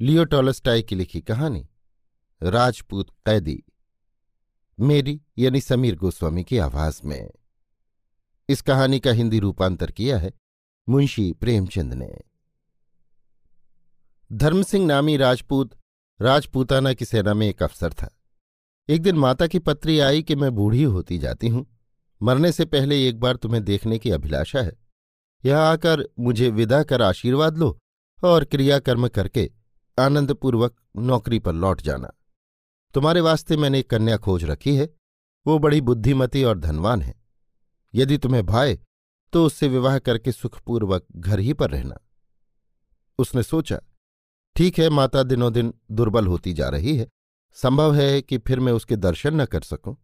लियो Tolstoy की लिखी कहानी, राजपूत कैदी, मेरी यानी समीर गोस्वामी की आवाज़ में। इस कहानी का हिंदी रूपांतर किया है मुंशी प्रेमचंद ने। धर्म सिंह नामी राजपूत, राजपूताना की सेना में एक अफसर था। एक दिन माता की पत्री आई कि मैं बूढ़ी होती जाती हूँ। मरने से पहले एक बार तुम्हें देखने की अभिलाषा है। यहाँ आकर मुझे विदा कर आशीर्वाद लो और क्रियाकर्म करके आनंदपूर्वक नौकरी पर लौट जाना। तुम्हारे वास्ते मैंने एक कन्या खोज रखी है। वो बड़ी बुद्धिमती और धनवान है। यदि तुम्हें भाए तो उससे विवाह करके सुखपूर्वक घर ही पर रहना। उसने सोचा, ठीक है, माता दिनों दिन दुर्बल होती जा रही है। संभव है कि फिर मैं उसके दर्शन न कर सकूँ।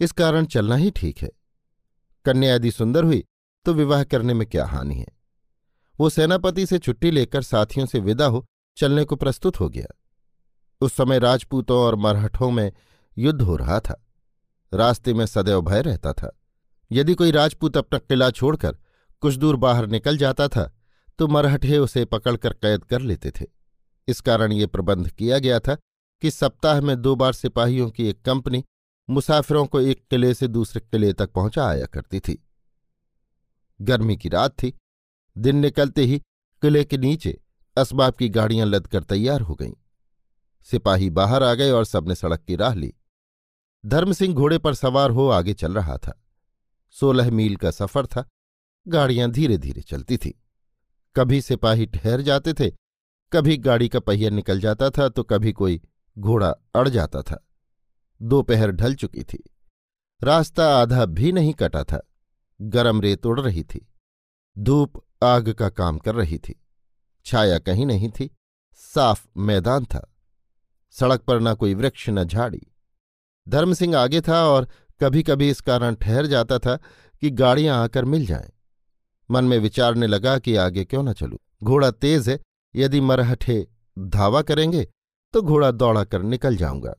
इस कारण चलना ही ठीक है। कन्या यदि सुंदर हुई तो विवाह करने में क्या हानि है? वो सेनापति से छुट्टी लेकर साथियों से विदा हो चलने को प्रस्तुत हो गया। उस समय राजपूतों और मरहठों में युद्ध हो रहा था। रास्ते में सदैव भय रहता था। यदि कोई राजपूत अपना किला छोड़कर कुछ दूर बाहर निकल जाता था तो मरहठे उसे पकड़कर कैद कर लेते थे। इस कारण ये प्रबंध किया गया था कि सप्ताह में दो बार सिपाहियों की एक कंपनी मुसाफिरों को एक किले से दूसरे किले तक पहुँचा आया करती थी। गर्मी की रात थी। दिन निकलते ही किले के नीचे असबाब की गाड़ियाँ लदकर तैयार हो गईं। सिपाही बाहर आ गए और सबने सड़क की राह ली। धर्म सिंह घोड़े पर सवार हो आगे चल रहा था। सोलह मील का सफ़र था। गाड़ियाँ धीरे धीरे चलती थी। कभी सिपाही ठहर जाते थे, कभी गाड़ी का पहिया निकल जाता था तो कभी कोई घोड़ा अड़ जाता था। दोपहर ढल चुकी थी। रास्ता आधा भी नहीं कटा था। गरम रेत उड़ रही थी। धूप आग का काम कर रही थी। छाया कहीं नहीं थी। साफ़ मैदान था। सड़क पर न कोई वृक्ष, न झाड़ी। धर्म सिंह आगे था और कभी कभी इस कारण ठहर जाता था कि गाड़ियाँ आकर मिल जाएँ। मन में विचारने लगा कि आगे क्यों न चलूँ। घोड़ा तेज है, यदि मरहठे धावा करेंगे तो घोड़ा दौड़ा कर निकल जाऊँगा।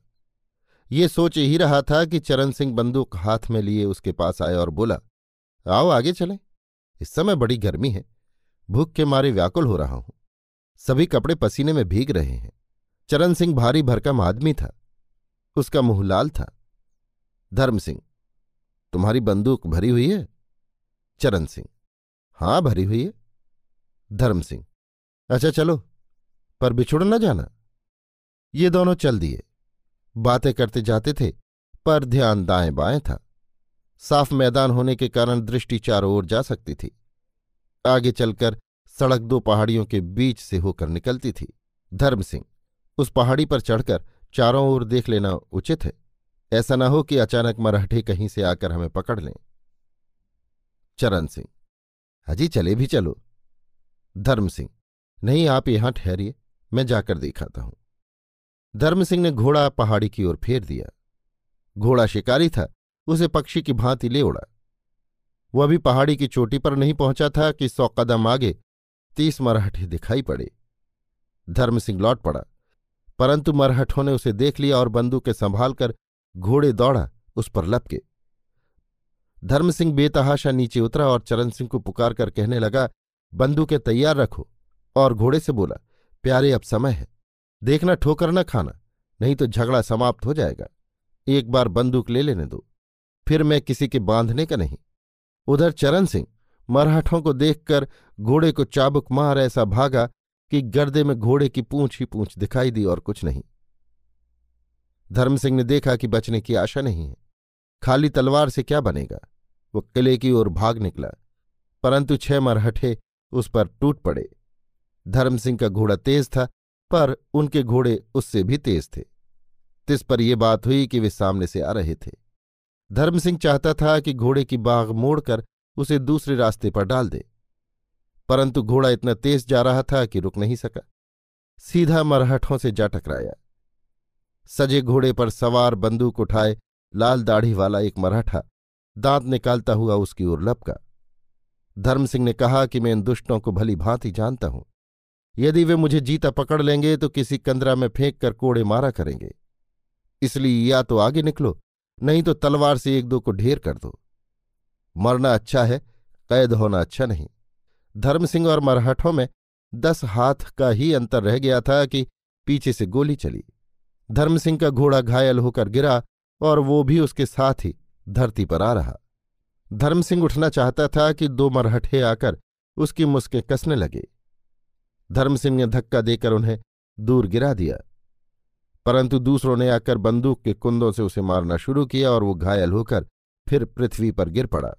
ये सोच ही रहा था कि चरण सिंह बंदूक हाथ में लिए उसके पास आए और बोला, आओ आगे चलें। इस समय बड़ी गर्मी है। भूख के मारे व्याकुल हो रहा हूँ। सभी कपड़े पसीने में भीग रहे हैं। चरण सिंह भारी भरकम आदमी था। उसका मुँह लाल था। धर्म सिंह, तुम्हारी बंदूक भरी हुई है? चरण सिंह, हाँ, भरी हुई है। धर्म सिंह अच्छा चलो, पर बिछुड़ न जाना। ये दोनों चल दिए। बातें करते जाते थे, पर ध्यान दाएँ बाएँ था। साफ़ मैदान होने के कारण दृष्टि चारों ओर जा सकती थी। आगे चलकर सड़क दो पहाड़ियों के बीच से होकर निकलती थी। धर्म सिंह, उस पहाड़ी पर चढ़कर चारों ओर देख लेना उचित है। ऐसा न हो कि अचानक मराठे कहीं से आकर हमें पकड़ लें। चरण सिंह अजी चले भी चलो। धर्म सिंह, नहीं, आप यहाँ ठहरिए, मैं जाकर दिखाता हूँ। धर्म सिंह ने घोड़ा पहाड़ी की ओर फेर दिया। घोड़ा शिकारी था, उसे पक्षी की भांति ले उड़ा वो अभी पहाड़ी की चोटी पर नहीं पहुँचा था कि सौ कदम आगे तीस मरहठे दिखाई पड़े। धर्म सिंह लौट पड़ा, परंतु मरहठों ने उसे देख लिया और बंदूकें संभाल कर घोड़े दौड़ा, उस पर लपके। धर्म सिंह बेतहाशा नीचे उतरा और चरण सिंह को पुकार कर कहने लगा, बंदूकें तैयार रखो। और घोड़े से बोला, प्यारे, अब समय है। देखना, ठोकर न खाना, नहीं तो झगड़ा समाप्त हो जाएगा। एक बार बंदूक ले लेने दो। फिर मैं किसी के बांधने का नहीं। उधर चरण सिंह मराठों को देखकर घोड़े को चाबुक मार ऐसा भागा कि गर्दे में घोड़े की पूंछ ही पूंछ दिखाई दी और कुछ नहीं। धर्म सिंह ने देखा कि बचने की आशा नहीं है। खाली तलवार से क्या बनेगा? वो किले की ओर भाग निकला, परंतु छह मरहठे उस पर टूट पड़े। धर्म सिंह का घोड़ा तेज था, पर उनके घोड़े उससे भी तेज थे। तिस पर यह बात हुई कि वे सामने से आ रहे थे। धर्म सिंह चाहता था कि घोड़े की बाघ मोड़कर उसे दूसरे रास्ते पर डाल दे। परंतु घोड़ा इतना तेज जा रहा था कि रुक नहीं सका। सीधा मरहठों से जा टकराया। सजे घोड़े पर सवार बंदूक उठाए लाल दाढ़ी वाला एक मराठा दांत निकालता हुआ उसकी ओर लपका। धर्म सिंह ने कहा कि मैं इन दुष्टों को भली भांति जानता हूँ। यदि वे मुझे जीता पकड़ लेंगे तो किसी कंदरा में फेंक कर कोड़े मारा करेंगे। इसलिए या तो आगे निकलो नहीं तो तलवार से एक दो को ढेर कर दो। मरना अच्छा है, कैद होना अच्छा नहीं। धर्म सिंह और मरहठों में दस हाथ का ही अंतर रह गया था कि पीछे से गोली चली। धर्म सिंह का घोड़ा घायल होकर गिरा और वो भी उसके साथ ही धरती पर आ रहा। धर्म सिंह उठना चाहता था कि दो मरहठे आकर उसकी मुस्कें कसने लगे। धर्म सिंह ने धक्का देकर उन्हें दूर गिरा दिया। परंतु दूसरों ने आकर बंदूक के कुंदों से उसे मारना शुरू किया और वो घायल होकर फिर पृथ्वी पर गिर पड़ा।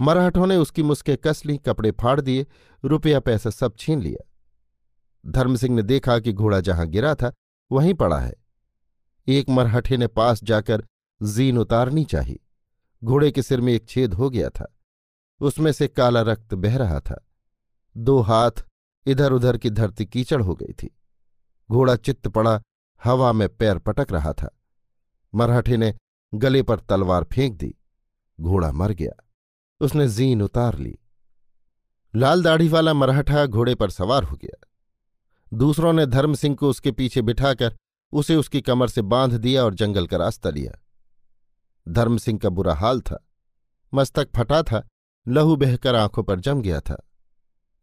मराठों ने उसकी मुस्कें कस ली, कपड़े फाड़ दिए, रुपया पैसा सब छीन लिया। धर्म सिंह ने देखा कि घोड़ा जहाँ गिरा था, वहीं पड़ा है। एक मरहठे ने पास जाकर जीन उतारनी चाहिए। घोड़े के सिर में एक छेद हो गया था। उसमें से काला रक्त बह रहा था। दो हाथ इधर उधर की धरती कीचड़ हो गई थी। घोड़ा चित्त पड़ा हवा में पैर पटक रहा था। मराठे ने गले पर तलवार फेंक दी। घोड़ा मर गया। उसने जीन उतार ली। लाल दाढ़ी वाला मराठा घोड़े पर सवार हो गया। दूसरों ने धर्म सिंह को उसके पीछे बिठाकर उसे उसकी कमर से बाँध दिया और जंगल का रास्ता लिया। धर्म सिंह का बुरा हाल था। मस्तक फटा था। लहू बहकर आँखों पर जम गया था।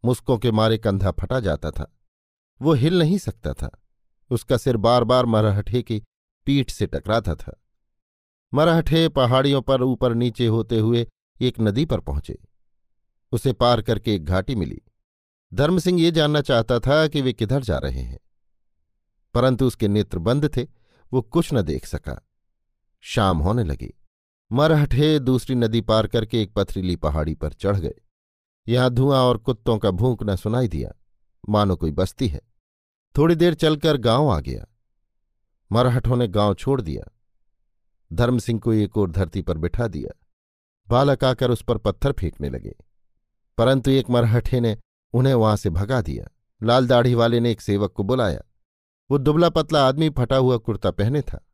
मुस्कों के मारे कंधा फटा जाता था। वो हिल नहीं सकता था। उसका सिर बार बार मरहठे की पीठ से टकराता था। मरहठे पहाड़ियों पर ऊपर नीचे होते हुए एक नदी पर पहुँचे। उसे पार करके एक घाटी मिली। धर्म सिंह ये जानना चाहता था कि वे किधर जा रहे हैं। परंतु उसके नेत्र बंद थे, वो कुछ न देख सका। शाम होने लगी। मरहठे दूसरी नदी पार करके एक पथरीली पहाड़ी पर चढ़ गए। यहाँ धुआँ और कुत्तों का भूंकना सुनाई दिया। मानो कोई बस्ती है। थोड़ी देर चलकर गाँव आ गया। मरहठों ने गाँव छोड़ दिया। धर्म सिंह को एक और धरती पर बिठा दिया। बालक आकर उस पर पत्थर फेंकने लगे। परंतु एक मरहठे ने उन्हें वहाँ से भगा दिया। लाल दाढ़ी वाले ने एक सेवक को बुलाया। वो दुबला पतला आदमी फटा हुआ कुर्ता पहने था।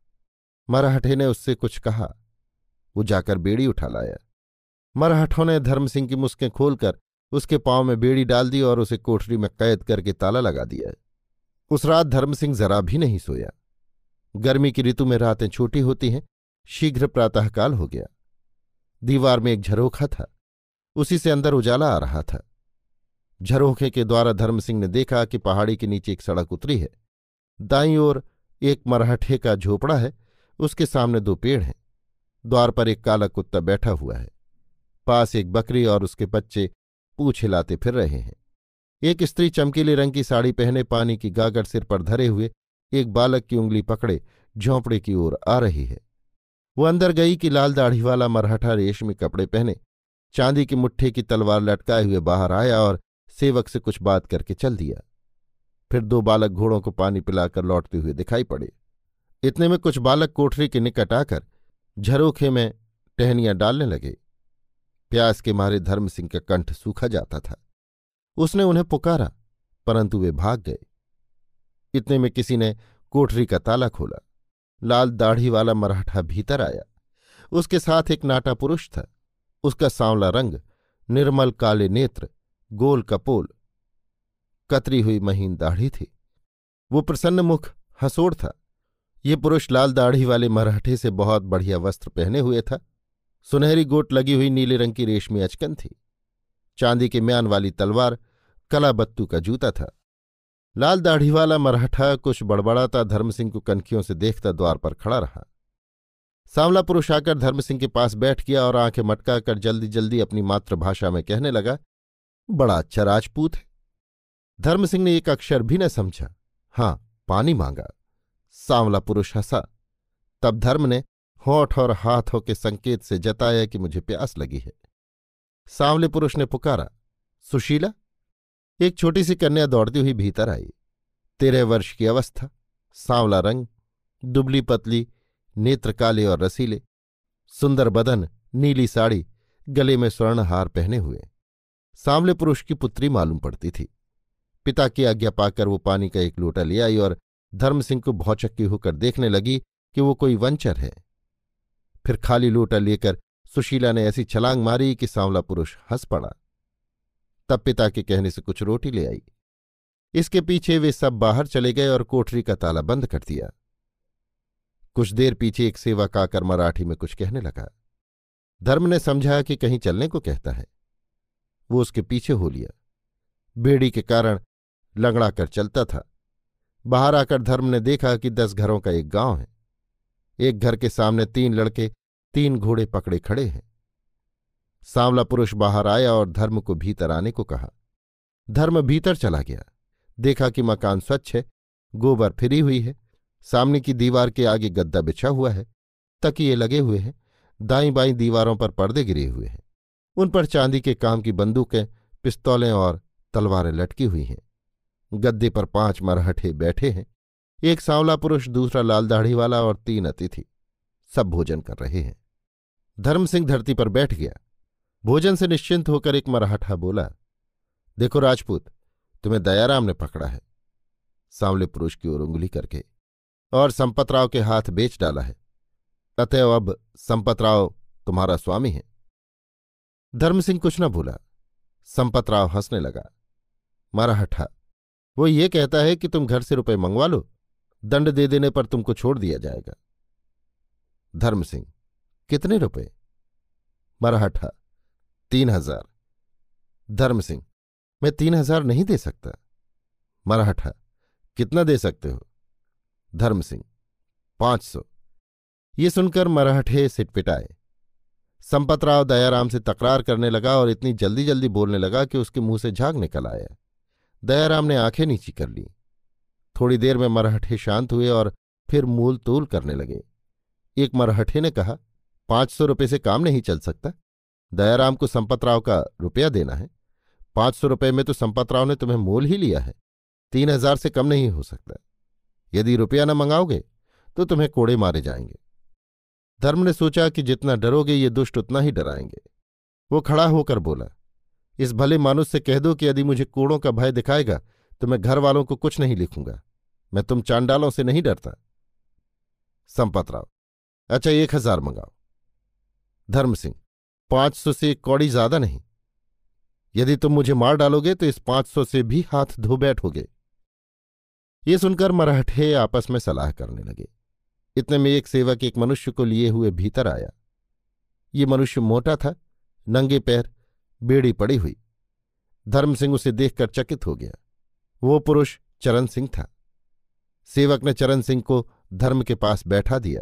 मरहठे ने उससे कुछ कहा। वो जाकर बेड़ी उठा लाया। मरहठों ने धर्म सिंह की मुस्कें खोलकर उसके पाँव में बेड़ी डाल दी और उसे कोठरी में कैद करके ताला लगा दिया। उस रात धर्म सिंह जरा भी नहीं सोया। गर्मी की ऋतु में रातें छोटी होती हैं, शीघ्र प्रातःकाल हो गया। दीवार में एक झरोखा था, उसी से अंदर उजाला आ रहा था। झरोखे के द्वारा धर्म सिंह ने देखा कि पहाड़ी के नीचे एक सड़क उतरी है। दाई ओर एक मरहठे का झोपड़ा है, उसके सामने दो पेड़ हैं। द्वार पर एक काला कुत्ता बैठा हुआ है। पास एक बकरी और उसके बच्चे पूछ हिलाते फिर रहे हैं। एक स्त्री चमकीले रंग की साड़ी पहने पानी की गागर सिर पर धरे हुए एक बालक की उंगली पकड़े झोंपड़े की ओर आ रही है। वो अंदर गई कि लाल दाढ़ी वाला मरहठा रेशमी कपड़े पहने, चांदी की मुट्ठे की तलवार लटकाए हुए बाहर आया और सेवक से कुछ बात करके चल दिया। फिर दो बालक घोड़ों को पानी पिलाकर लौटते हुए दिखाई पड़े। इतने में कुछ बालक कोठरी के निकट आकर झरोखे में टहनियाँ डालने लगे। प्यास के मारे धर्म सिंह का कंठ सूखा जाता था। उसने उन्हें पुकारा, परंतु वे भाग गए। इतने में किसी ने कोठरी का ताला खोला। लाल दाढ़ी वाला मराठा भीतर आया। उसके साथ एक नाटा पुरुष था। उसका सांवला रंग निर्मल काले नेत्र, गोल कपोल, कतरी हुई महीन दाढ़ी थी। वो प्रसन्न मुख, हसोड़ था। ये पुरुष लाल दाढ़ी वाले मराठे से बहुत बढ़िया वस्त्र पहने हुए था। सुनहरी गोट लगी हुई नीले रंग की रेशमी अचकन थी। चांदी के म्यान वाली तलवार कला बत्तू का जूता था। लाल दाढ़ी वाला मराठा कुछ बड़बड़ाता धर्मसिंह को कनखियों से देखता द्वार पर खड़ा रहा। सांवला पुरुष आकर धर्मसिंह के पास बैठ गया और आँखें मटकाकर जल्दी जल्दी अपनी मातृभाषा में कहने लगा, बड़ा अच्छा राजपूत है। धर्मसिंह ने एक अक्षर भी न समझा। हाँ पानी मांगा। सांवला पुरुष हंसा। तब धर्म ने होठ और हाथों के संकेत से जताया कि मुझे प्यास लगी है। सांवले पुरुष ने पुकारा, सुशीला एक छोटी सी कन्या दौड़ती हुई भीतर आई। तेरह वर्ष की अवस्था, सांवला रंग, दुबली पतली, नेत्र काले और रसीले, सुंदर बदन, नीली साड़ी, गले में स्वर्ण हार पहने हुए। सांवले पुरुष की पुत्री मालूम पड़ती थी। पिता की आज्ञा पाकर वो पानी का एक लोटा ले आई और धर्म सिंह को भौचक्की होकर देखने लगी कि वो कोई वंचर है। फिर खाली लोटा लेकर सुशीला ने ऐसी छलांग मारी कि सांवला पुरुष हंस पड़ा। तब पिता के कहने से कुछ रोटी ले आई। इसके पीछे वे सब बाहर चले गए और कोठरी का ताला बंद कर दिया। कुछ देर पीछे एक सेवा काकर मराठी में कुछ कहने लगा। धर्म ने समझा कि कहीं चलने को कहता है। वो उसके पीछे हो लिया। बेड़ी के कारण लंगड़ा कर चलता था। बाहर आकर धर्म ने देखा कि दस घरों का एक गाँव है। एक घर के सामने तीन लड़के, तीन घोड़े पकड़े खड़े हैं। सांवला पुरुष बाहर आया और धर्म को भीतर आने को कहा। धर्म भीतर चला गया। देखा कि मकान स्वच्छ है, गोबर फिरी हुई है, सामने की दीवार के आगे गद्दा बिछा हुआ है, तकिए लगे हुए हैं दाई बाई दीवारों पर पर्दे गिरे हुए हैं। उन पर चांदी के काम की बंदूकें, पिस्तौलें और तलवारें लटकी हुई हैं। गद्दे पर पाँच मरहठे बैठे हैं। एक सांवला पुरुष दूसरा लाल दाढ़ी वाला और तीन अतिथि। सब भोजन कर रहे हैं। धर्म सिंह धरती पर बैठ गया। भोजन से निश्चिंत होकर एक मराठा बोला, देखो राजपूत, तुम्हें दयाराम ने पकड़ा है। सांवले पुरुष की ओर उंगली करके, और संपतराव के हाथ बेच डाला है। अतएव अब संपतराव तुम्हारा स्वामी है। धर्म सिंह कुछ न भूला संपतराव हंसने लगा। मराठा, वो ये कहता है कि तुम घर से रुपए मंगवा लो, दंड दे देने पर तुमको छोड़ दिया जाएगा। धर्म सिंह कितने रुपए? मराठा तीन हज़ार। धर्म सिंह मैं तीन हज़ार नहीं दे सकता। मराठा कितना दे सकते हो? धर्म सिंह पाँच सौ। ये सुनकर मराठे सिटपिटाए। संपतराव दयाराम से तकरार करने लगा और इतनी जल्दी जल्दी बोलने लगा कि उसके मुँह से झाग निकल आया। दयाराम ने आँखें नीची कर ली। थोड़ी देर में मरहठे शांत हुए और फिर मूल तूल करने लगे। एक मरहठे ने कहा, पाँच सौ रुपये से काम नहीं चल सकता। दयाराम को संपतराव का रुपया देना है। पाँच सौ रुपये में तो संपतराव ने तुम्हें मोल ही लिया है। तीन हज़ार से कम नहीं हो सकता। यदि रुपया न मंगाओगे तो तुम्हें कोड़े मारे जाएँगे। धर्म ने सोचा कि जितना डरोगे, ये दुष्ट उतना ही डराएँगे। वो खड़ा होकर बोला, इस भले मानुष से कह दो कि यदि मुझे कोड़ों का भय दिखाएगा तो मैं घर वालों को कुछ नहीं लिखूँगा। मैं तुम चांडालों से नहीं डरता। संपतराव अच्छा एक हज़ार मंगाओ। धर्म सिंह पाँच सौ से कौड़ी ज़्यादा नहीं। यदि तुम मुझे मार डालोगे तो इस पाँच सौ से भी हाथ धो बैठोगे। ये सुनकर मराठे आपस में सलाह करने लगे। इतने में एक सेवक एक मनुष्य को लिए हुए भीतर आया। ये मनुष्य मोटा था, नंगे पैर, बेड़ी पड़ी हुई। धर्म सिंह उसे देखकर चकित हो गया। वो पुरुष चरण सिंह था। सेवक ने चरण सिंह को धर्म के पास बैठा दिया।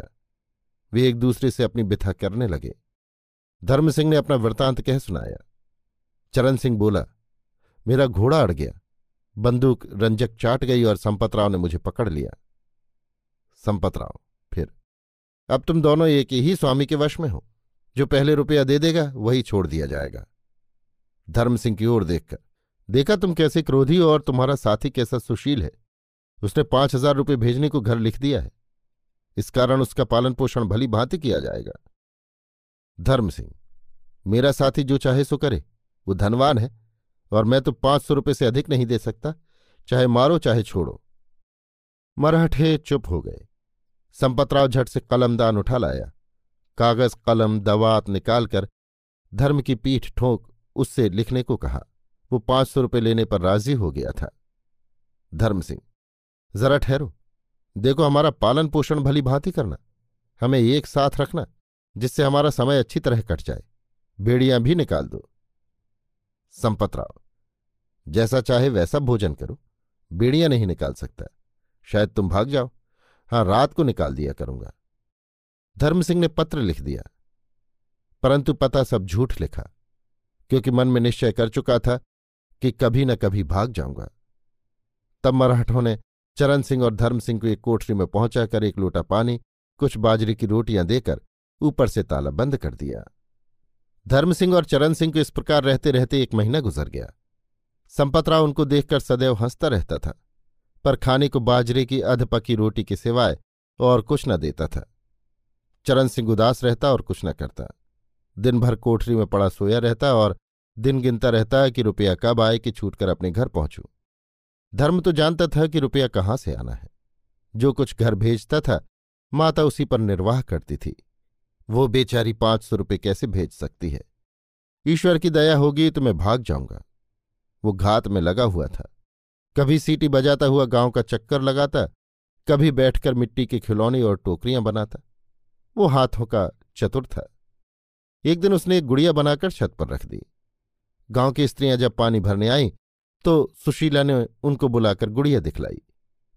वे एक दूसरे से अपनी बिथा करने लगे। धर्म सिंह ने अपना वृतांत कह सुनाया। चरण सिंह बोला, मेरा घोड़ा अड़ गया। बंदूक रंजक चाट गई और संपतराव ने मुझे पकड़ लिया। संपतराव फिर, अब तुम दोनों एक ही स्वामी के वश में हो। जो पहले रुपया दे देगा, वही छोड़ दिया जाएगा। धर्म सिंह की ओर देखकर, देखा तुम कैसे क्रोधी हो और तुम्हारा साथी कैसा सुशील है। उसने पाँच हज़ार रुपये भेजने को घर लिख दिया है। इस कारण उसका पालन पोषण भली भांति किया जाएगा। धर्म सिंह। मेरा साथी जो चाहे सो करे, वो धनवान है, और मैं तो पाँच सौ रुपये से अधिक नहीं दे सकता, चाहे मारो, चाहे छोड़ो। मराठे चुप हो गए। संपतराव झट से कलमदान उठा लाया। कागज़, कलम, दवात निकालकर धर्म की पीठ ठोंक उससे लिखने को कहा। वो पाँच सौ रुपये लेने पर राज़ी हो गया था। धर्म सिंह, जरा ठहरो। देखो हमारा पालन पोषण भली भांति करना। हमें एक साथ रखना। जिससे हमारा समय अच्छी तरह कट जाए। बेड़ियाँ भी निकाल दो। संपतराव जैसा चाहे वैसा भोजन करो। बेड़ियाँ नहीं निकाल सकता। शायद तुम भाग जाओ। हाँ, रात को निकाल दिया करूँगा। धर्म सिंह ने पत्र लिख दिया। परंतु पता सब झूठ लिखा, क्योंकि मन में निश्चय कर चुका था कि कभी न कभी भाग जाऊँगा। तब मराठों ने चरण सिंह और धर्म सिंह को एक कोठरी में पहुंचाकर एक लोटा पानी, कुछ बाजरे की रोटियाँ देकर ऊपर से ताला बंद कर दिया। धर्म सिंह और चरण सिंह को इस प्रकार रहते रहते एक महीना गुजर गया। संपतराव उनको देखकर सदैव हंसता रहता था, पर खाने को बाजरे की अधपकी रोटी के सिवाय और कुछ न देता था। चरण सिंह उदास रहता और कुछ न करता। दिन भर कोठरी में पड़ा सोया रहता और दिन गिनता रहता कि रुपया कब आए कि छूटकर अपने घर पहुंचू। धर्म तो जानता था कि रुपया कहाँ से आना है। जो कुछ घर भेजता था, माता उसी पर निर्वाह करती थी। वो बेचारी पाँच सौ रुपये कैसे भेज सकती है? ईश्वर की दया होगी तो मैं भाग जाऊँगा। वो घात में लगा हुआ था। कभी सीटी बजाता हुआ गाँव का चक्कर लगाता, कभी बैठकर मिट्टी के खिलौने और टोकरियाँ बनाता। वो हाथों का चतुर था। एक दिन उसने एक गुड़िया बनाकर छत पर रख दी। गाँव की स्त्रियाँ जब पानी भरने आईं तो सुशीला ने उनको बुलाकर गुड़िया दिखलाई।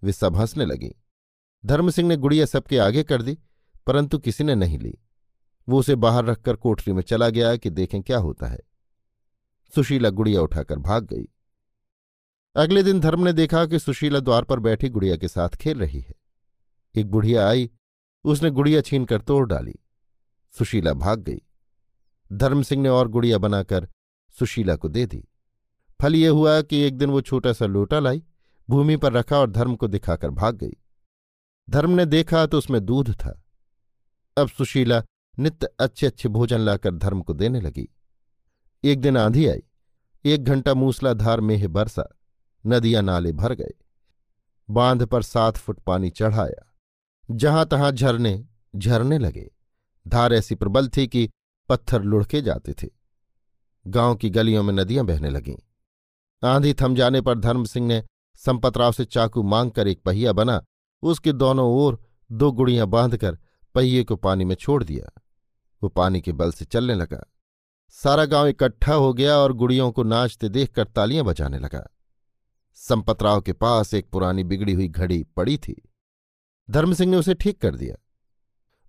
वे सब हंसने लगीं। धर्मसिंह ने गुड़िया सबके आगे कर दी, परंतु किसी ने नहीं ली। वो उसे बाहर रखकर कोठरी में चला गया कि देखें क्या होता है। सुशीला गुड़िया उठाकर भाग गई। अगले दिन धर्म ने देखा कि सुशीला द्वार पर बैठी गुड़िया के साथ खेल रही है। एक बुढ़िया आई, उसने गुड़िया छीनकर तोड़ डाली। सुशीला भाग गई। धर्म सिंह ने और गुड़िया बनाकर सुशीला को दे दी। फल यह हुआ कि एक दिन वो छोटा सा लोटा लाई, भूमि पर रखा और धर्म को दिखाकर भाग गई। धर्म ने देखा तो उसमें दूध था। अब सुशीला नित्य अच्छे अच्छे भोजन लाकर धर्म को देने लगी। एक दिन आंधी आई। एक घंटा मूसलाधार मेह बरसा। नदियाँ नाले भर गए। बाँध पर सात फुट पानी चढ़ाया। जहाँ तहां झरने झरने लगे। धार ऐसी प्रबल थी कि पत्थर लुढ़के जाते थे। गाँव की गलियों में नदियाँ बहने लगीं। आंधी थम जाने पर धर्म सिंह ने संपतराव से चाकू मांगकर एक पहिया बना। उसके दोनों ओर दो गुड़ियाँ बांधकर पहिए को पानी में छोड़ दिया। वो पानी के बल से चलने लगा। सारा गाँव इकट्ठा हो गया और गुड़ियों को नाचते देखकर तालियाँ बजाने लगा। संपतराव के पास एक पुरानी बिगड़ी हुई घड़ी पड़ी थी। धर्म सिंह ने उसे ठीक कर दिया।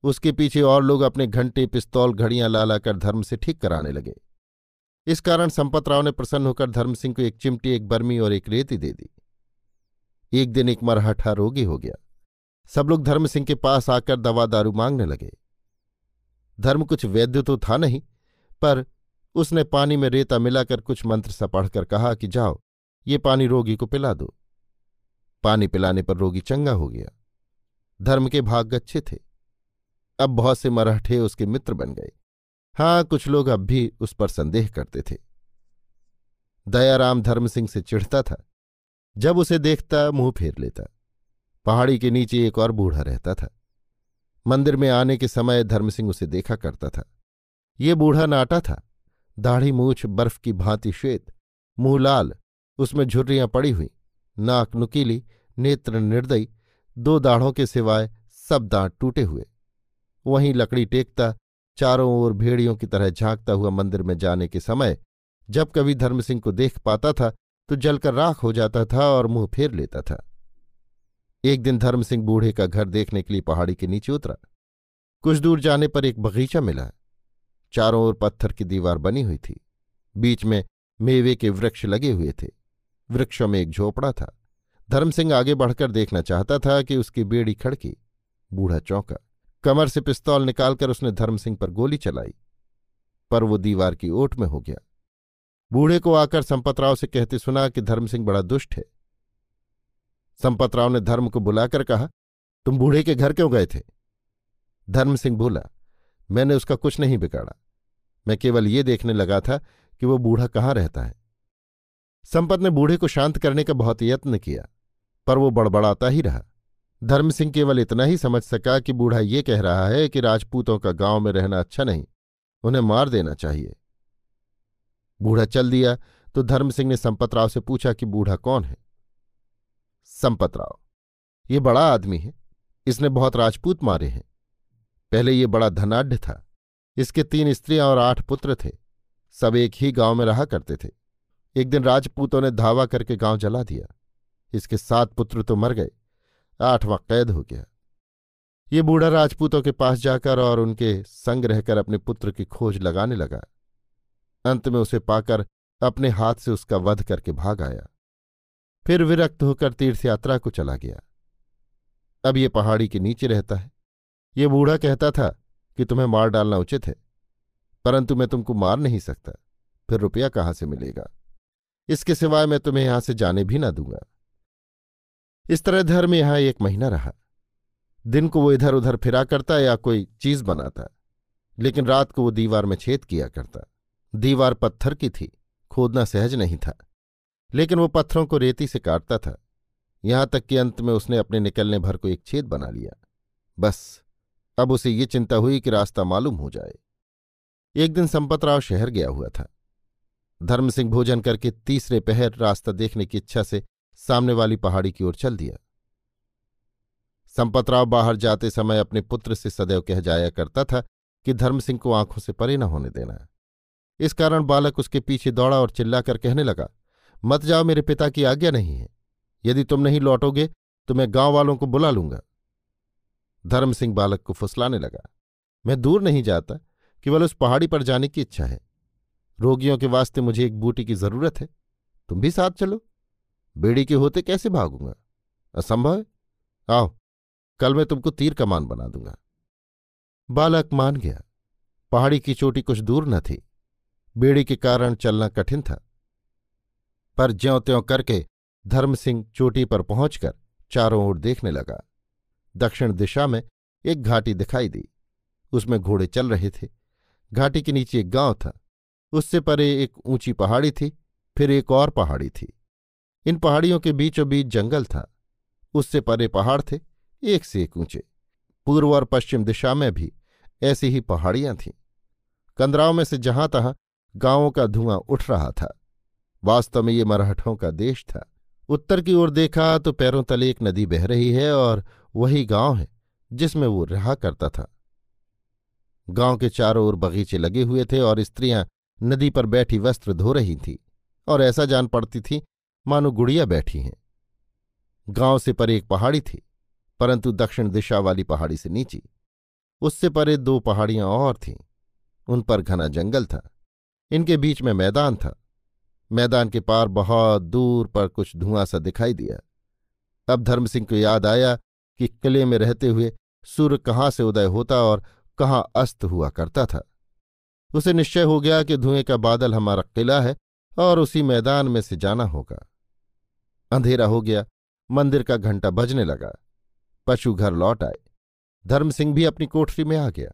उसके पीछे और लोग अपने घंटे पिस्तौल घड़ियाँ ला लाकर धर्म से ठीक कराने लगे। इस कारण संपतराव ने प्रसन्न होकर धर्म सिंह को एक चिमटी, एक बर्मी और एक रेती दे दी। एक दिन एक मरहठा रोगी हो गया। सब लोग धर्म सिंह के पास आकर दवा दारू मांगने लगे। धर्म कुछ वैद्य तो था नहीं, पर उसने पानी में रेता मिलाकर कुछ मंत्र सा पढ़कर कहा कि जाओ, ये पानी रोगी को पिला दो। पानी पिलाने पर रोगी चंगा हो गया। धर्म के भाग अच्छे थे। अब बहुत से मराठे उसके मित्र बन गए। हाँ कुछ लोग अब भी उस पर संदेह करते थे। दयाराम धर्म सिंह से चिढ़ता था। जब उसे देखता, मुँह फेर लेता। पहाड़ी के नीचे एक और बूढ़ा रहता था। मंदिर में आने के समय धर्मसिंह उसे देखा करता था। ये बूढ़ा नाटा था। दाढ़ी मूछ, बर्फ़ की भांति श्वेत, मुँह लाल, उसमें झुर्रियाँ पड़ी हुई, नाक नुकीली, नेत्र निर्दयी, दो दाढ़ों के सिवाय सब दांत टूटे हुए। वहीं लकड़ी टेकता, चारों ओर भेड़ियों की तरह झांकता हुआ मंदिर में जाने के समय जब कभी धर्मसिंह को देख पाता था तो जलकर राख हो जाता था और मुँह फेर लेता था। एक दिन धर्म सिंह बूढ़े का घर देखने के लिए पहाड़ी के नीचे उतरा। कुछ दूर जाने पर एक बगीचा मिला। चारों ओर पत्थर की दीवार बनी हुई थी। बीच में मेवे के वृक्ष लगे हुए थे। वृक्षों में एक झोपड़ा था। धर्म सिंह आगे बढ़कर देखना चाहता था कि उसकी बेड़ी खड़की। बूढ़ा चौंका। कमर से पिस्तौल निकालकर उसने धर्म सिंह पर गोली चलाई। पर वो दीवार की ओट में हो गया। बूढ़े को आकर संपतराव से कहते सुना कि धर्म सिंह बड़ा दुष्ट है। संपतराव ने धर्म को बुलाकर कहा, तुम बूढ़े के घर क्यों गए थे? धर्म सिंह बोला, मैंने उसका कुछ नहीं बिगाड़ा। मैं केवल ये देखने लगा था कि वो बूढ़ा कहाँ रहता है। संपत ने बूढ़े को शांत करने का बहुत यत्न किया, पर वो बड़बड़ाता ही रहा। धर्म सिंह केवल इतना ही समझ सका कि बूढ़ा ये कह रहा है कि राजपूतों का गाँव में रहना अच्छा नहीं, उन्हें मार देना चाहिए। बूढ़ा चल दिया तो धर्म सिंह ने संपतराव से पूछा कि बूढ़ा कौन है? संपतराव ये बड़ा आदमी है। इसने बहुत राजपूत मारे हैं। पहले ये बड़ा धनाढ़ था। इसके तीन स्त्रियाँ और आठ पुत्र थे। सब एक ही गाँव में रहा करते थे। एक दिन राजपूतों ने धावा करके गाँव जला दिया। इसके सात पुत्र तो मर गए। आठवां कैद हो गया। ये बूढ़ा राजपूतों के पास जाकर और उनके संग रहकर अपने पुत्र की खोज लगाने लगा। अंत में उसे पाकर अपने हाथ से उसका वध करके भाग आया। फिर विरक्त होकर तीर्थयात्रा को चला गया। अब ये पहाड़ी के नीचे रहता है। ये बूढ़ा कहता था कि तुम्हें मार डालना उचित है, परंतु मैं तुमको मार नहीं सकता। फिर रुपया कहाँ से मिलेगा? इसके सिवाय मैं तुम्हें यहाँ से जाने भी ना दूँगा। इस तरह धर्म यहाँ एक महीना रहा। दिन को वो इधर उधर फिरा करता या कोई चीज़ बनाता, लेकिन रात को वो दीवार में छेद किया करता। दीवार पत्थर की थी, खोदना सहज नहीं था। लेकिन वो पत्थरों को रेती से काटता था। यहाँ तक कि अंत में उसने अपने निकलने भर को एक छेद बना लिया। बस, अब उसे ये चिंता हुई कि रास्ता मालूम हो जाए। एक दिन संपतराव शहर गया हुआ था। धर्म सिंह भोजन करके तीसरे पहर रास्ता देखने की इच्छा से सामने वाली पहाड़ी की ओर चल दिया। संपतराव बाहर जाते समय अपने पुत्र से सदैव कह जाया करता था कि धर्म सिंह को आँखों से परे न होने देना। इस कारण बालक उसके पीछे दौड़ा और चिल्लाकर कहने लगा मत जाओ मेरे पिता की आज्ञा नहीं है। यदि तुम नहीं लौटोगे तो मैं गाँव वालों को बुला लूँगा। धर्म सिंह बालक को फुसलाने लगा। मैं दूर नहीं जाता, केवल उस पहाड़ी पर जाने की इच्छा है। रोगियों के वास्ते मुझे एक बूटी की ज़रूरत है। तुम भी साथ चलो। बेड़ी के होते कैसे भागूँगा? असंभव है। आओ, कल मैं तुमको तीर कमान बना दूँगा। बालक मान गया। पहाड़ी की चोटी कुछ दूर न थी। बेड़ी के कारण चलना कठिन था। पर ज्यों त्यों करके धर्म सिंह चोटी पर पहुंचकर चारों ओर देखने लगा। दक्षिण दिशा में एक घाटी दिखाई दी। उसमें घोड़े चल रहे थे। घाटी के नीचे एक गाँव था। उससे परे एक ऊँची पहाड़ी थी, फिर एक और पहाड़ी थी। इन पहाड़ियों के बीचों बीच जंगल था। उससे परे पहाड़ थे, एक से एक ऊँचे। पूर्व और पश्चिम दिशा में भी ऐसी ही पहाड़ियाँ थीं। कंदराव में से जहाँ तहां गाँवों का धुआँ उठ रहा था। वास्तव में ये मराठों का देश था। उत्तर की ओर देखा तो पैरों तले एक नदी बह रही है और वही गाँव है, जिसमें वो रहा करता था। गाँव के चारों ओर बगीचे लगे हुए थे और स्त्रियाँ नदी पर बैठी वस्त्र धो रही थीं और ऐसा जान पड़ती थी, मानो गुड़िया बैठी हैं। गाँव से परे एक पहाड़ी थी, परंतु दक्षिण दिशा वाली पहाड़ी से नीची। उससे परे दो पहाड़ियाँ और थीं, उन पर घना जंगल था। इनके बीच में मैदान था। मैदान के पार बहुत दूर पर कुछ धुआँ सा दिखाई दिया। अब धर्म सिंह को याद आया कि किले में रहते हुए सूर्य कहाँ से उदय होता और कहाँ अस्त हुआ करता था। उसे निश्चय हो गया कि धुएँ का बादल हमारा किला है और उसी मैदान में से जाना होगा। अंधेरा हो गया, मंदिर का घंटा बजने लगा। पशु घर लौट आए। धर्म सिंह भी अपनी कोठरी में आ गया।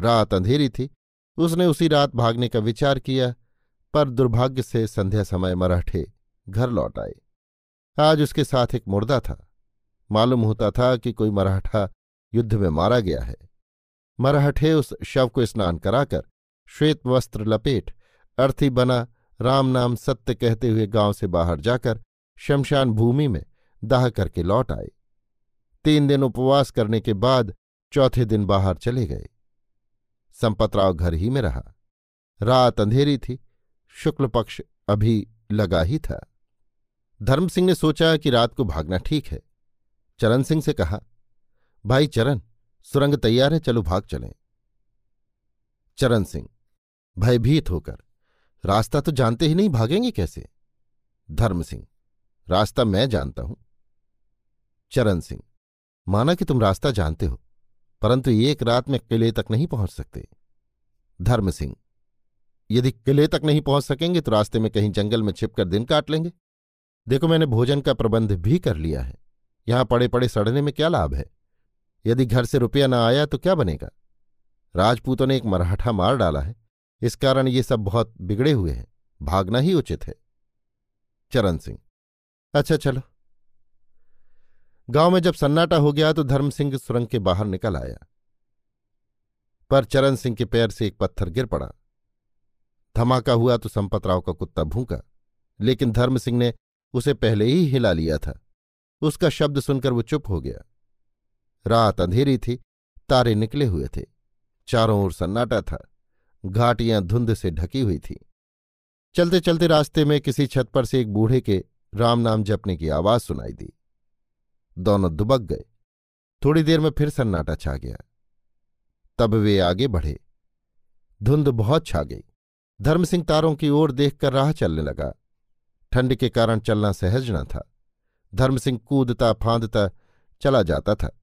रात अंधेरी थी। उसने उसी रात भागने का विचार किया पर दुर्भाग्य से संध्या समय मराठे घर लौट आए। आज उसके साथ एक मुर्दा था। मालूम होता था कि कोई मराठा युद्ध में मारा गया है। मराठे उस शव को स्नान कराकर श्वेत वस्त्र लपेट, अर्थी बना, राम नाम सत्य कहते हुए गाँव से बाहर जाकर शमशान भूमि में दाह करके लौट आए। तीन दिन उपवास करने के बाद चौथे दिन बाहर चले गए। संपतराव घर ही में रहा। रात अंधेरी थी। शुक्ल पक्ष अभी लगा ही था। धर्म सिंह ने सोचा कि रात को भागना ठीक है। चरण सिंह से कहा, भाई चरण, सुरंग तैयार है, चलो भाग चलें। चरण सिंह, भयभीत होकर, रास्ता तो जानते ही नहीं भागेंगे कैसे? धर्म सिंह, रास्ता मैं जानता हूँ। चरण सिंह, माना कि तुम रास्ता जानते हो, परंतु एक रात में किले तक नहीं पहुँच सकते। धर्म सिंह यदि किले तक नहीं पहुँच सकेंगे तो रास्ते में कहीं जंगल में छिपकर दिन काट लेंगे। देखो, मैंने भोजन का प्रबंध भी कर लिया है। यहाँ पड़े पड़े सड़ने में क्या लाभ है? यदि घर से रुपया ना आया तो क्या बनेगा? राजपूतों ने एक मराठा मार डाला है। इस कारण ये सब बहुत बिगड़े हुए हैं। भागना ही उचित है। चरण सिंह। अच्छा चलो। गाँव में जब सन्नाटा हो गया तो धर्म सिंह सुरंग के बाहर निकल आया। पर चरण सिंह के पैर से एक पत्थर गिर पड़ा। धमाका हुआ तो संपतराव का कुत्ता भूखा, लेकिन धर्म सिंह ने उसे पहले ही हिला लिया था। उसका शब्द सुनकर वो चुप हो गया। रात अंधेरी थी, तारे निकले हुए थे, चारों ओर सन्नाटा था, घाटियाँ धुंध से ढकी हुई थी। चलते चलते रास्ते में किसी छत पर से एक बूढ़े के राम नाम जपने की आवाज़ सुनाई दी। दोनों दुबक गए। थोड़ी देर में फिर सन्नाटा छा गया। तब वे आगे बढ़े। धुंध बहुत छा गई। धर्म सिंह तारों की ओर देखकर राह चलने लगा। ठंड के कारण चलना सहज न था। धर्म सिंह कूदता फांदता चला जाता था।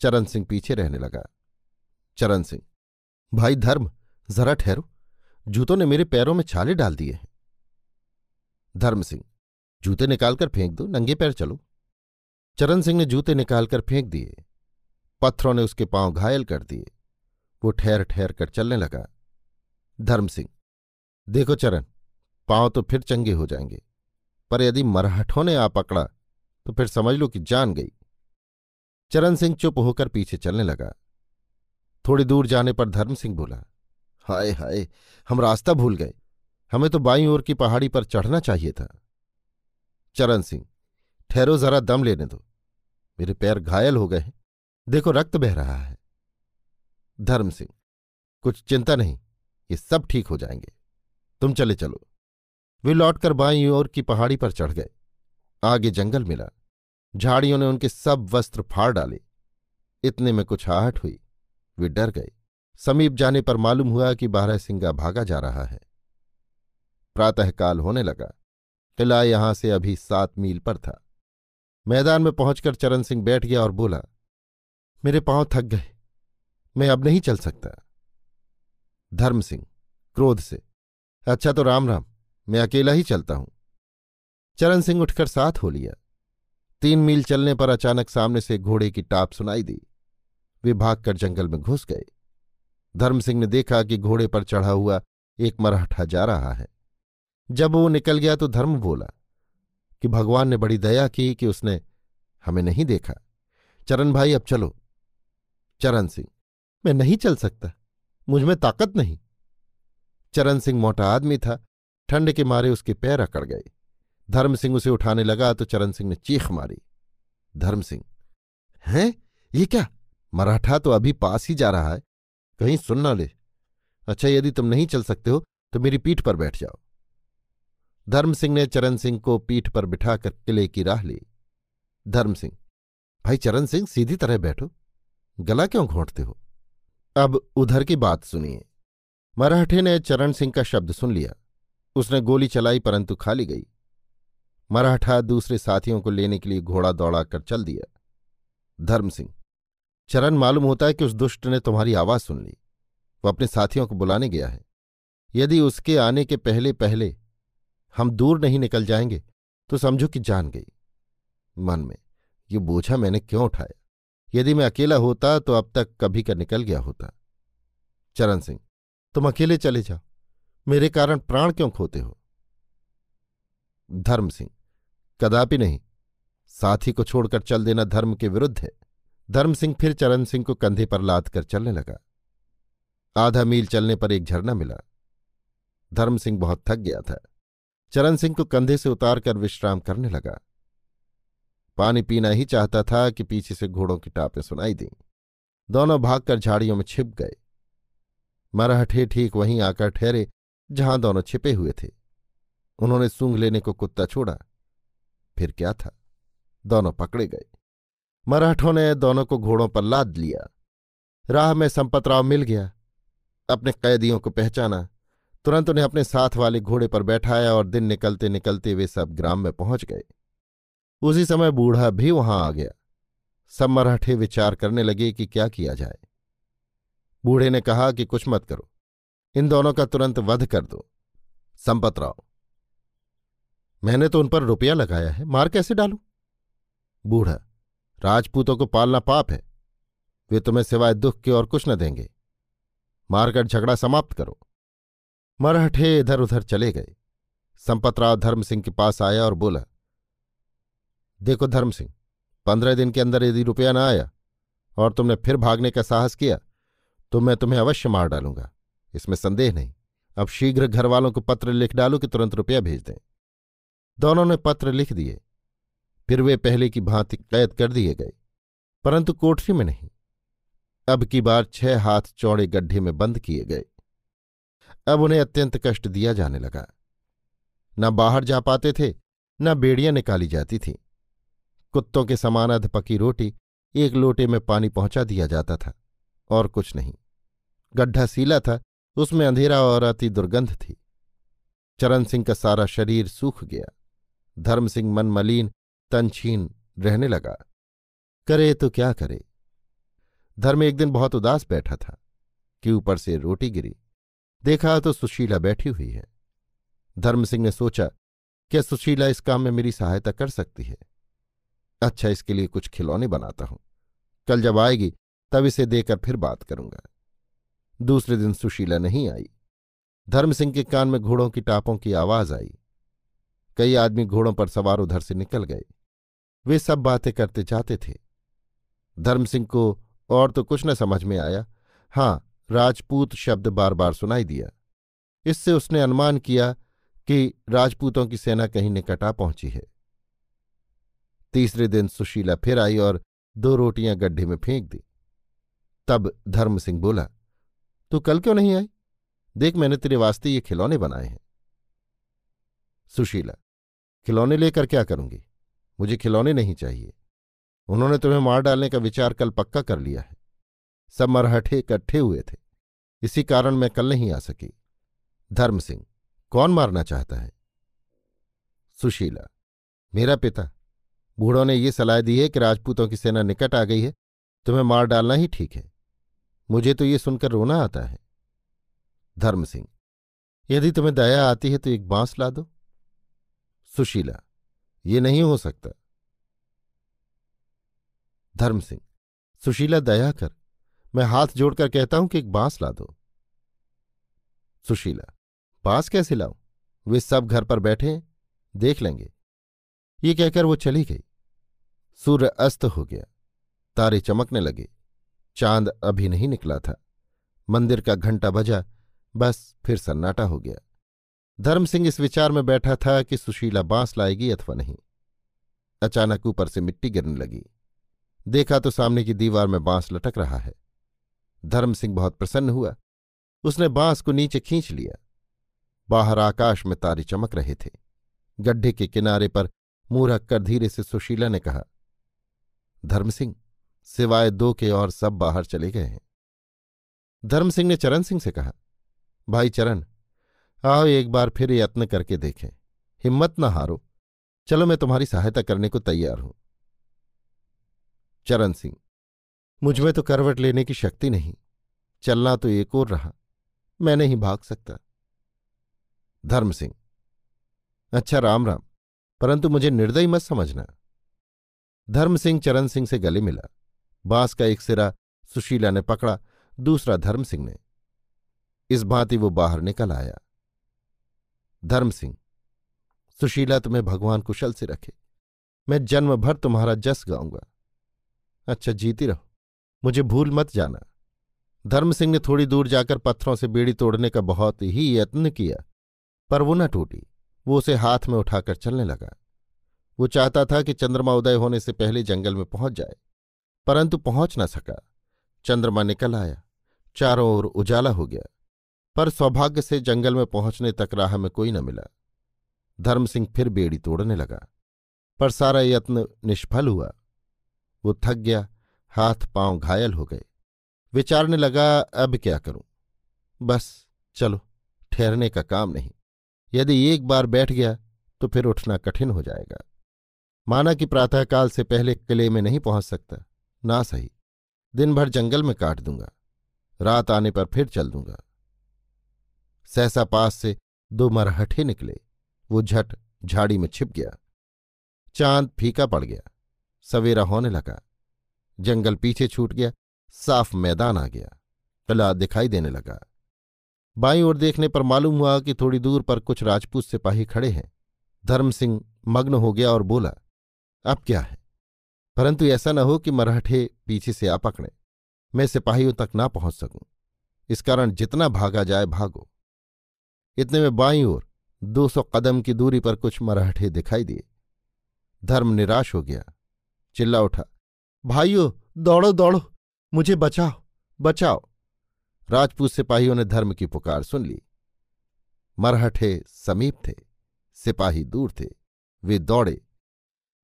चरण सिंह पीछे रहने लगा। चरण सिंह, भाई धर्म, जरा ठहरो। जूतों ने मेरे पैरों में छाले डाल दिए हैं। धर्म सिंह जूते निकालकर फेंक दो, नंगे पैर चलो। चरण सिंह ने जूते निकालकर फेंक दिए। पत्थरों ने उसके पाँव घायल कर दिए। वो ठहर ठहर कर चलने लगा। धर्म सिंह देखो चरण, पाँव तो फिर चंगे हो जाएँगे, पर यदि मरहठों ने आ पकड़ा तो फिर समझ लो कि जान गई। चरण सिंह चुप होकर पीछे चलने लगा। थोड़ी दूर जाने पर धर्म सिंह बोला, हाय हाय, हम रास्ता भूल गए। हमें तो बाई ओर की पहाड़ी पर चढ़ना चाहिए था। चरण सिंह, ठहरो जरा, दम लेने दो। मेरे पैर घायल हो गए हैं। देखो, रक्त बह रहा है। धर्म सिंह, कुछ चिंता नहीं, ये सब ठीक हो जाएँगे। तुम चले चलो। वे लौटकर बाई ओर की पहाड़ी पर चढ़ गए। आगे जंगल मिला। झाड़ियों ने उनके सब वस्त्र फाड़ डाले। इतने में कुछ आहट हुई। वे डर गए। समीप जाने पर मालूम हुआ कि बारह सिंगा भागा जा रहा है। प्रातःकाल होने लगा। किला यहाँ से अभी सात मील पर था। मैदान में पहुंचकर चरण सिंह बैठ गया और बोला, मेरे पाँव थक गए। मैं अब नहीं चल सकता। धर्म सिंह, क्रोध से अच्छा तो राम राम, मैं अकेला ही चलता हूँ। चरण सिंह उठकर साथ हो लिया। तीन मील चलने पर अचानक सामने से घोड़े की टाप सुनाई दी। वे भागकर जंगल में घुस गए। धर्म सिंह ने देखा कि घोड़े पर चढ़ा हुआ एक मराठा जा रहा है। जब वो निकल गया तो धर्म बोला कि भगवान ने बड़ी दया की कि उसने हमें नहीं देखा। चरण भाई, अब चलो। चरण सिंह, मैं नहीं चल सकता। मुझमें ताकत नहीं। चरण सिंह मोटा आदमी था, ठंड के मारे उसके पैर अकड़ गए। धर्म सिंह उसे उठाने लगा तो चरण सिंह ने चीख मारी। धर्म सिंह, हैं? ये क्या? मराठा तो अभी पास ही जा रहा है। कहीं सुन ना ले। अच्छा यदि तुम नहीं चल सकते हो तो मेरी पीठ पर बैठ जाओ। धर्म सिंह ने चरण सिंह को पीठ पर बिठाकर किले की राह ली। धर्म सिंह, भाई चरण सिंह, सीधी तरह बैठो। गला क्यों घोंटते हो? अब उधर की बात सुनिए। मराठे ने चरण सिंह का शब्द सुन लिया। उसने गोली चलाई, परंतु खाली गई। मराठा दूसरे साथियों को लेने के लिए घोड़ा दौड़ा कर चल दिया। धर्म सिंह, चरण मालूम होता है कि उस दुष्ट ने तुम्हारी आवाज़ सुन ली। वो अपने साथियों को बुलाने गया है। यदि उसके आने के पहले पहले हम दूर नहीं निकल जाएँगे तो समझो कि जान गई। मन में, ये बोझा मैंने क्यों उठाया? यदि मैं अकेला होता तो अब तक कभी का निकल गया होता। चरण सिंह तुम अकेले चले जाओ। मेरे कारण प्राण क्यों खोते हो? धर्म सिंह, कदापि नहीं। साथी को छोड़कर चल देना धर्म के विरुद्ध है। धर्म सिंह फिर चरण सिंह को कंधे पर लाद कर चलने लगा। आधा मील चलने पर एक झरना मिला। धर्म सिंह बहुत थक गया था। चरण सिंह को कंधे से उतारकर विश्राम करने लगा। पानी पीना ही चाहता था कि पीछे से घोड़ों की टापें सुनाई दी। दोनों भागकर झाड़ियों में छिप गए। मराठे ठीक वहीं आकर ठहरे, जहाँ दोनों छिपे हुए थे। उन्होंने सूंघ लेने को कुत्ता छोड़ा। फिर क्या था? दोनों पकड़े गए। मराठों ने दोनों को घोड़ों पर लाद लिया। राह में संपतराव मिल गया। अपने कैदियों को पहचाना। तुरंत उन्हें अपने साथ वाले घोड़े पर बैठाया और दिन निकलते निकलते वे सब ग्राम में पहुँच गए। उसी समय बूढ़ा भी वहाँ आ गया। सब मराठे विचार करने लगे कि क्या किया जाए। बूढ़े ने कहा कि कुछ मत करो। इन दोनों का तुरंत वध कर दो। संपतराव मैंने तो उन पर रुपया लगाया है, मार कैसे डालू? बूढ़ा, राजपूतों को पालना पाप है। वे तुम्हें सिवाय दुख के और कुछ न देंगे। मारकर झगड़ा समाप्त करो। मराठे इधर उधर चले गए। संपतराव धर्म सिंह के पास आया और बोला, देखो धर्म सिंह, पंद्रह दिन के अंदर यदि रुपया ना आया और तुमने फिर भागने का साहस किया तो मैं तुम्हें अवश्य मार डालूँगा। इसमें संदेह नहीं। अब शीघ्र घर वालों को पत्र लिख डालो कि तुरंत रुपया भेज दें। दोनों ने पत्र लिख दिए। फिर वे पहले की भांति कैद कर दिए गए। परंतु कोठरी में नहीं। अब की बार छह हाथ चौड़े गड्ढे में बंद किए गए। अब उन्हें अत्यंत कष्ट दिया जाने लगा। न बाहर जा पाते थे, न बेड़ियाँ निकाली जाती थीं। कुत्तों के समान अध पकी रोटी एक लोटे में पानी पहुँचा दिया जाता था, और कुछ नहीं। गड्ढा सीला था, उसमें अंधेरा और अति दुर्गंध थी। चरण सिंह का सारा शरीर सूख गया। धर्म सिंह मन मलिन, तनछीन रहने लगा। करे तो क्या करे? धर्म एक दिन बहुत उदास बैठा था, कि ऊपर से रोटी गिरी। देखा तो सुशीला बैठी हुई है। धर्म सिंह ने सोचा, क्या सुशीला इस काम में मेरी सहायता कर सकती है? अच्छा इसके लिए कुछ खिलौने बनाता हूँ। कल जब आएगी, तब इसे देकर फिर बात करूँगा। दूसरे दिन सुशीला नहीं आई। धर्म सिंह के कान में घोड़ों की टापों की आवाज़ आई। कई आदमी घोड़ों पर सवार उधर से निकल गए। वे सब बातें करते जाते थे। धर्म सिंह को और तो कुछ न समझ में आया। हाँ, राजपूत शब्द बार बार सुनाई दिया। इससे उसने अनुमान किया कि राजपूतों की सेना कहीं निकट आ पहुँची है। तीसरे दिन सुशीला फिर आई और दो रोटियाँ गड्ढे में फेंक दी। तब धर्म सिंह बोला तू कल क्यों नहीं आई? देख मैंने तेरे वास्ते ये खिलौने बनाए हैं। सुशीला, खिलौने लेकर क्या करूँगी? मुझे खिलौने नहीं चाहिए। उन्होंने तुम्हें मार डालने का विचार कल पक्का कर लिया है। सब मरहठे इकट्ठे हुए थे। इसी कारण मैं कल नहीं आ सकी। धर्म सिंह, कौन मारना चाहता है? सुशीला, मेरा पिता, बूढ़ों ने ये सलाह दी है कि राजपूतों की सेना निकट आ गई है। तुम्हें मार डालना ही ठीक है। मुझे तो ये सुनकर रोना आता है। धर्म सिंह, यदि तुम्हें दया आती है तो एक बाँस ला दो। सुशीला, ये नहीं हो सकता। धर्म सिंह, सुशीला दया कर, मैं हाथ जोड़कर कहता हूँ कि एक बाँस ला दो। सुशीला, बाँस कैसे लाऊं? वे सब घर पर बैठे हैं, देख लेंगे। ये कहकर वो चली गई। सूर्य अस्त हो गया, तारे चमकने लगे। चाँद अभी नहीं निकला था। मंदिर का घंटा बजा, बस फिर सन्नाटा हो गया। धर्म सिंह इस विचार में बैठा था कि सुशीला बाँस लाएगी अथवा नहीं। अचानक ऊपर से मिट्टी गिरने लगी। देखा तो सामने की दीवार में बाँस लटक रहा है। धर्म सिंह बहुत प्रसन्न हुआ। उसने बाँस को नीचे खींच लिया। बाहर आकाश में तारे चमक रहे थे। गड्ढे के किनारे पर मुँह रखकर धीरे से सुशीला ने कहा, धर्म सिंह सिवाय दो के और सब बाहर चले गए हैं। धर्म सिंह ने चरण सिंह से कहा, भाई चरण, आओ एक बार फिर यत्न करके देखें। हिम्मत न हारो। चलो मैं तुम्हारी सहायता करने को तैयार हूँ। चरण सिंह मुझमें तो करवट लेने की शक्ति नहीं। चलना तो एक और रहा। मैं नहीं भाग सकता। धर्म सिंह अच्छा राम राम, परंतु मुझे निर्दयी मत समझना। धर्म सिंह चरण सिंह से गले मिला। बाँस का एक सिरा सुशीला ने पकड़ा, दूसरा धर्म सिंह ने। इस भांति वो बाहर निकल आया। धर्म सिंह सुशीला तुम्हें भगवान कुशल से रखे। मैं जन्म भर तुम्हारा जस गाऊँगा। अच्छा जीती रहो। मुझे भूल मत जाना। धर्म सिंह ने थोड़ी दूर जाकर पत्थरों से बेड़ी तोड़ने का बहुत ही यत्न किया, पर वो न टूटी। वो उसे हाथ में उठाकर चलने लगा। वो चाहता था कि चंद्रमा उदय होने से पहले जंगल में पहुँच जाए। परंतु पहुँच न सका। चंद्रमा निकल आया। चारों ओर उजाला हो गया। पर सौभाग्य से जंगल में पहुँचने तक राह में कोई न मिला। धर्म सिंह फिर बेड़ी तोड़ने लगा। पर सारा यत्न निष्फल हुआ। वो थक गया, हाथ पाँव घायल हो गए। विचारने लगा, अब क्या करूँ? बस, चलो, ठहरने का काम नहीं। यदि एक बार बैठ गया तो फिर उठना कठिन हो जाएगा। माना कि प्रातःकाल से पहले किले में नहीं पहुँच सकता। ना सही। दिन भर जंगल में काट दूँगा। रात आने पर फिर चल दूँगा। सहसा पास से दो मरहठे निकले। वो झट झाड़ी में छिप गया। चाँद फीका पड़ गया। सवेरा होने लगा। जंगल पीछे छूट गया। साफ़ मैदान आ गया। किला दिखाई देने लगा। बाई ओर देखने पर मालूम हुआ कि थोड़ी दूर पर कुछ राजपूत सिपाही खड़े हैं। धर्म सिंह मग्न हो गया और बोला, अब क्या है? परंतु ऐसा न हो कि मराठे पीछे से आ पकड़े। मैं सिपाहियों तक ना पहुँच सकूँ। इस कारण जितना भागा जाए भागो। इतने में बाई ओर दो सौ कदम की दूरी पर कुछ मराठे दिखाई दिए। धर्म निराश हो गया। चिल्ला उठा, भाइयों, दौड़ो दौड़ो। मुझे बचाओ बचाओ। राजपूत सिपाहियों ने धर्म की पुकार सुन ली। मरहठे समीप थे, सिपाही दूर थे। वे दौड़े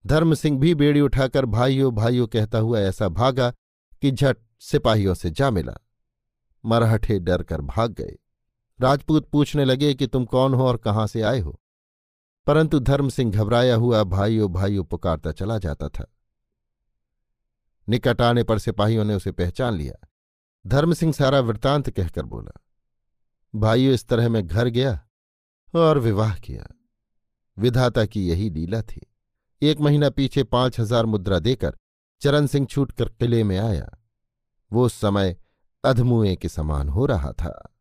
धर्म सिंह भी बेड़ी उठाकर भाइयों भाइयों कहता हुआ ऐसा भागा कि झट सिपाहियों से जा मिला। मरहठे डर कर भाग गए। राजपूत पूछने लगे कि तुम कौन हो और कहाँ से आए हो? परंतु धर्म सिंह घबराया हुआ भाइयों भाइयों पुकारता चला जाता था। निकट आने पर सिपाहियों ने उसे पहचान लिया। धर्म सिंह सारा वृतांत कहकर बोला, भाइयों, इस तरह मैं घर गया और विवाह किया। विधाता की यही लीला थी। एक महीना पीछे पाँच हज़ार मुद्रा देकर चरण सिंह छूटकर किले में आया। वो समय अधमुए के समान हो रहा था।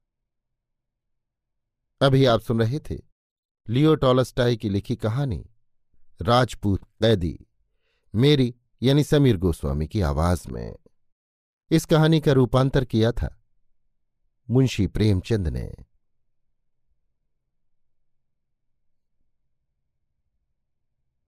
अभी आप सुन रहे थे लियो टॉलस्टाई की लिखी कहानी, राजपूत कैदी, मेरी यानी समीर गोस्वामी की आवाज़ में। इस कहानी का रूपांतर किया था मुंशी प्रेमचंद ने।